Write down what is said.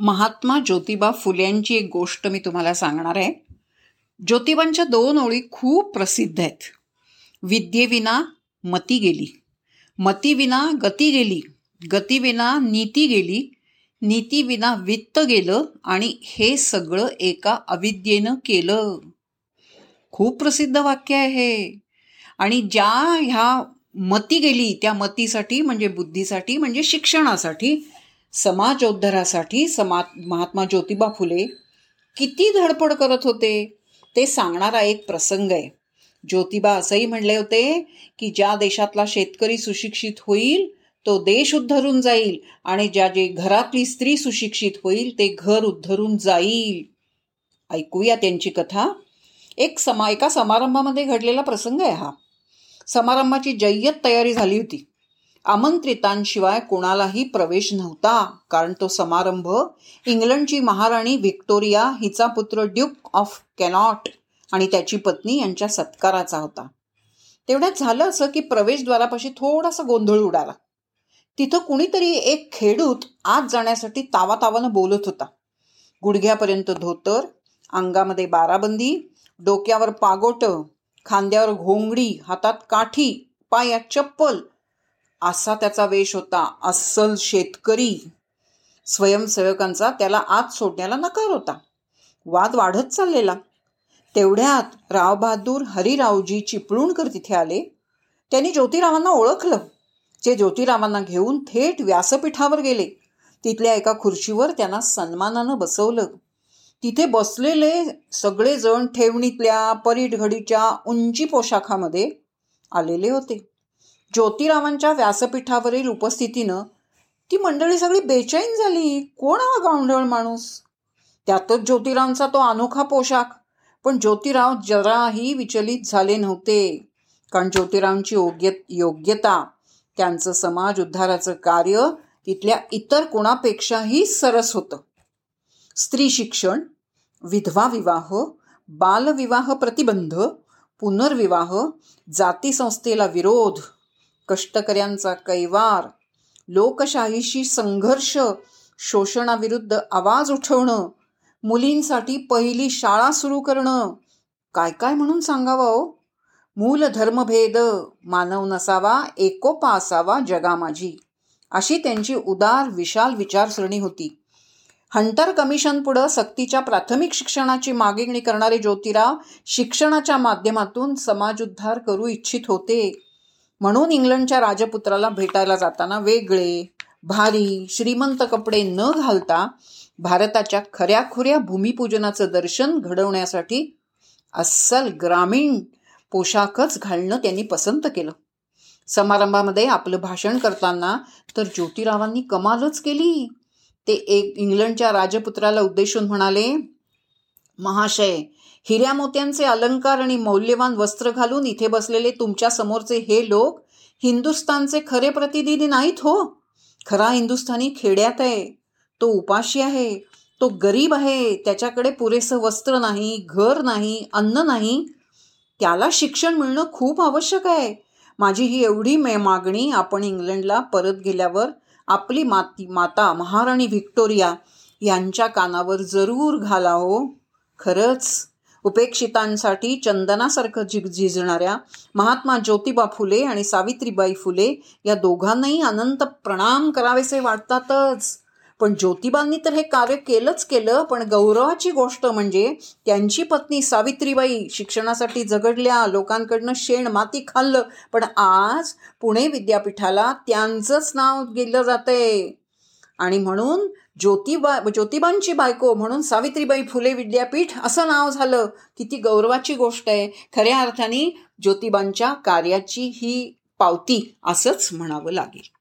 महात्मा ज्योतिबा फुल्यांची एक गोष्ट मी तुम्हाला सांगणार आहे. ज्योतिबांच्या दोन ओळी खूप प्रसिद्ध आहेत. विद्येविना मती गेली. मतीविना गती गेली. गतीविना नीती गेली. नीतीविना वित्त गेलं आणि हे सगळं एका अविद्येनं केलं. खूप प्रसिद्ध वाक्य आहे. हे आणि ज्या ह्या मती गेली त्या मतीसाठी म्हणजे बुद्धीसाठी म्हणजे शिक्षणासाठी समाजोद्धरासाठी समा महात्मा ज्योतिबा फुले किती धडपड करत होते ते सांगणारा एक प्रसंग आहे. ज्योतिबा असंही म्हणले होते की ज्या देशातला शेतकरी सुशिक्षित होईल तो देश उद्धरून जाईल आणि ज्या जे घरातली स्त्री सुशिक्षित होईल ते घर उद्धरून जाईल. ऐकूया त्यांची कथा. एक समा एका समारंभामध्ये घडलेला प्रसंग आहे हा. समारंभाची जय्यत तयारी झाली होती. आमंत्रितांशिवाय कोणालाही प्रवेश नव्हता कारण तो समारंभ इंग्लंडची महाराणी व्हिक्टोरिया हिचा पुत्र ड्यूक ऑफ कॅनॉट आणि त्याची पत्नी यांच्या सत्काराचा होता. तेवढ्यात झालं असं की प्रवेशद्वारापाशी थोडासा गोंधळ उडाला. तिथं कुणीतरी एक खेडूत आत जाण्यासाठी तावातावानं बोलत होता. गुडघ्यापर्यंत धोतर अंगामध्ये बाराबंदी डोक्यावर पागोट खांद्यावर घोंगडी हातात काठी पायात चप्पल असा त्याचा वेश होता. अस्सल शेतकरी स्वयंसेवकांचा त्याला आत सोडण्याला नकार होता. वाद वाढत चाललेला. तेवढ्यात रावबहादूर हरिरावजी चिपळूणकर तिथे आले. त्यांनी ज्योतिरावांना ओळखलं. जे ज्योतिरावांना घेऊन थेट व्यासपीठावर गेले. तिथल्या एका खुर्चीवर त्यांना सन्मानानं बसवलं. तिथे बसलेले सगळेजण ठेवणीतल्या परीटघडीच्या उंची पोशाखामध्ये आलेले होते. ज्योतिरावांच्या व्यासपीठावरील उपस्थितीनं ती मंडळी सगळी बेचैन झाली. कोण हा गावंढळ माणूस? त्यातच ज्योतिरावांचा तो अनोखा पोशाख. पण ज्योतिराव जराही विचलित झाले नव्हते. कारण ज्योतिरावांची योग्य योग्यता त्यांचं समाज उद्धाराचं कार्य तिथल्या इतर कोणापेक्षाही सरस होतं. स्त्री शिक्षण विधवा विवाह बालविवाह प्रतिबंध पुनर्विवाह जाती संस्थेला विरोध कष्टकऱ्यांचा कैवार लोकशाहीशी संघर्ष शोषणाविरुद्ध आवाज उठवणं मुलींसाठी पहिली शाळा सुरू करणं. काय काय म्हणून सांगावं हो? मूल धर्मभेद मानव नसावा एकोपा असावा जगा माझी अशी त्यांची उदार विशाल विचारसरणी होती. हंटर कमिशन पुढं सक्तीच्या प्राथमिक शिक्षणाची मागणी करणारे ज्योतिराव शिक्षणाच्या माध्यमातून समाजउद्धार करू इच्छित होते. म्हणून इंग्लंडच्या राजपुत्राला भेटायला जाताना वेगळे भारी श्रीमंत कपडे न घालता भारताच्या खऱ्याखुऱ्या भूमिपूजनाचं दर्शन घडवण्यासाठी अस्सल ग्रामीण पोशाखच घालणं त्यांनी पसंत केलं. समारंभामध्ये आपलं भाषण करताना तर ज्योतिरावांनी कमालच केली. ते एक इंग्लंडच्या राजपुत्राला उद्देशून म्हणाले महाशय हिऱ्या मोत्यांचे अलंकार आणि मौल्यवान वस्त्र घालून इथे बसलेले तुमच्या समोरचे हे लोक हिंदुस्तानचे खरे प्रतिनिधी नाहीत हो. खरा हिंदुस्थानी खेड्यात आहे. तो उपाशी आहे. तो गरीब आहे. त्याच्याकडे पुरेसं वस्त्र नाही घर नाही अन्न नाही. त्याला शिक्षण मिळणं खूप आवश्यक आहे. माझी ही एवढी मे मागणी आपण इंग्लंडला परत गेल्यावर आपली माती माता महाराणी व्हिक्टोरिया यांच्या कानावर जरूर घाला हो. खरंच उपेक्षितांसाठी चंदनासारखं झिग झिजणाऱ्या महात्मा ज्योतिबा फुले आणि सावित्रीबाई फुले या दोघांनाही अनंत प्रणाम करावेसे वाटतातच. पण ज्योतिबांनी तर हे कार्य केलंच केलं पण गौरवाची गोष्ट म्हणजे त्यांची पत्नी सावित्रीबाई शिक्षणासाठी झगडल्या लोकांकडनं शेण माती खाल्लं पण आज पुणे विद्यापीठाला त्यांचंच नाव गेलं जातंय. आणि म्हणून ज्योतिबा ज्योतिबांची बायको म्हणून सावित्रीबाई फुले विद्यापीठ असं नाव झालं. किती गौरवाची गोष्ट आहे. खऱ्या अर्थाने ज्योतिबांच्या कार्याची ही पावती असंच म्हणावं लागेल.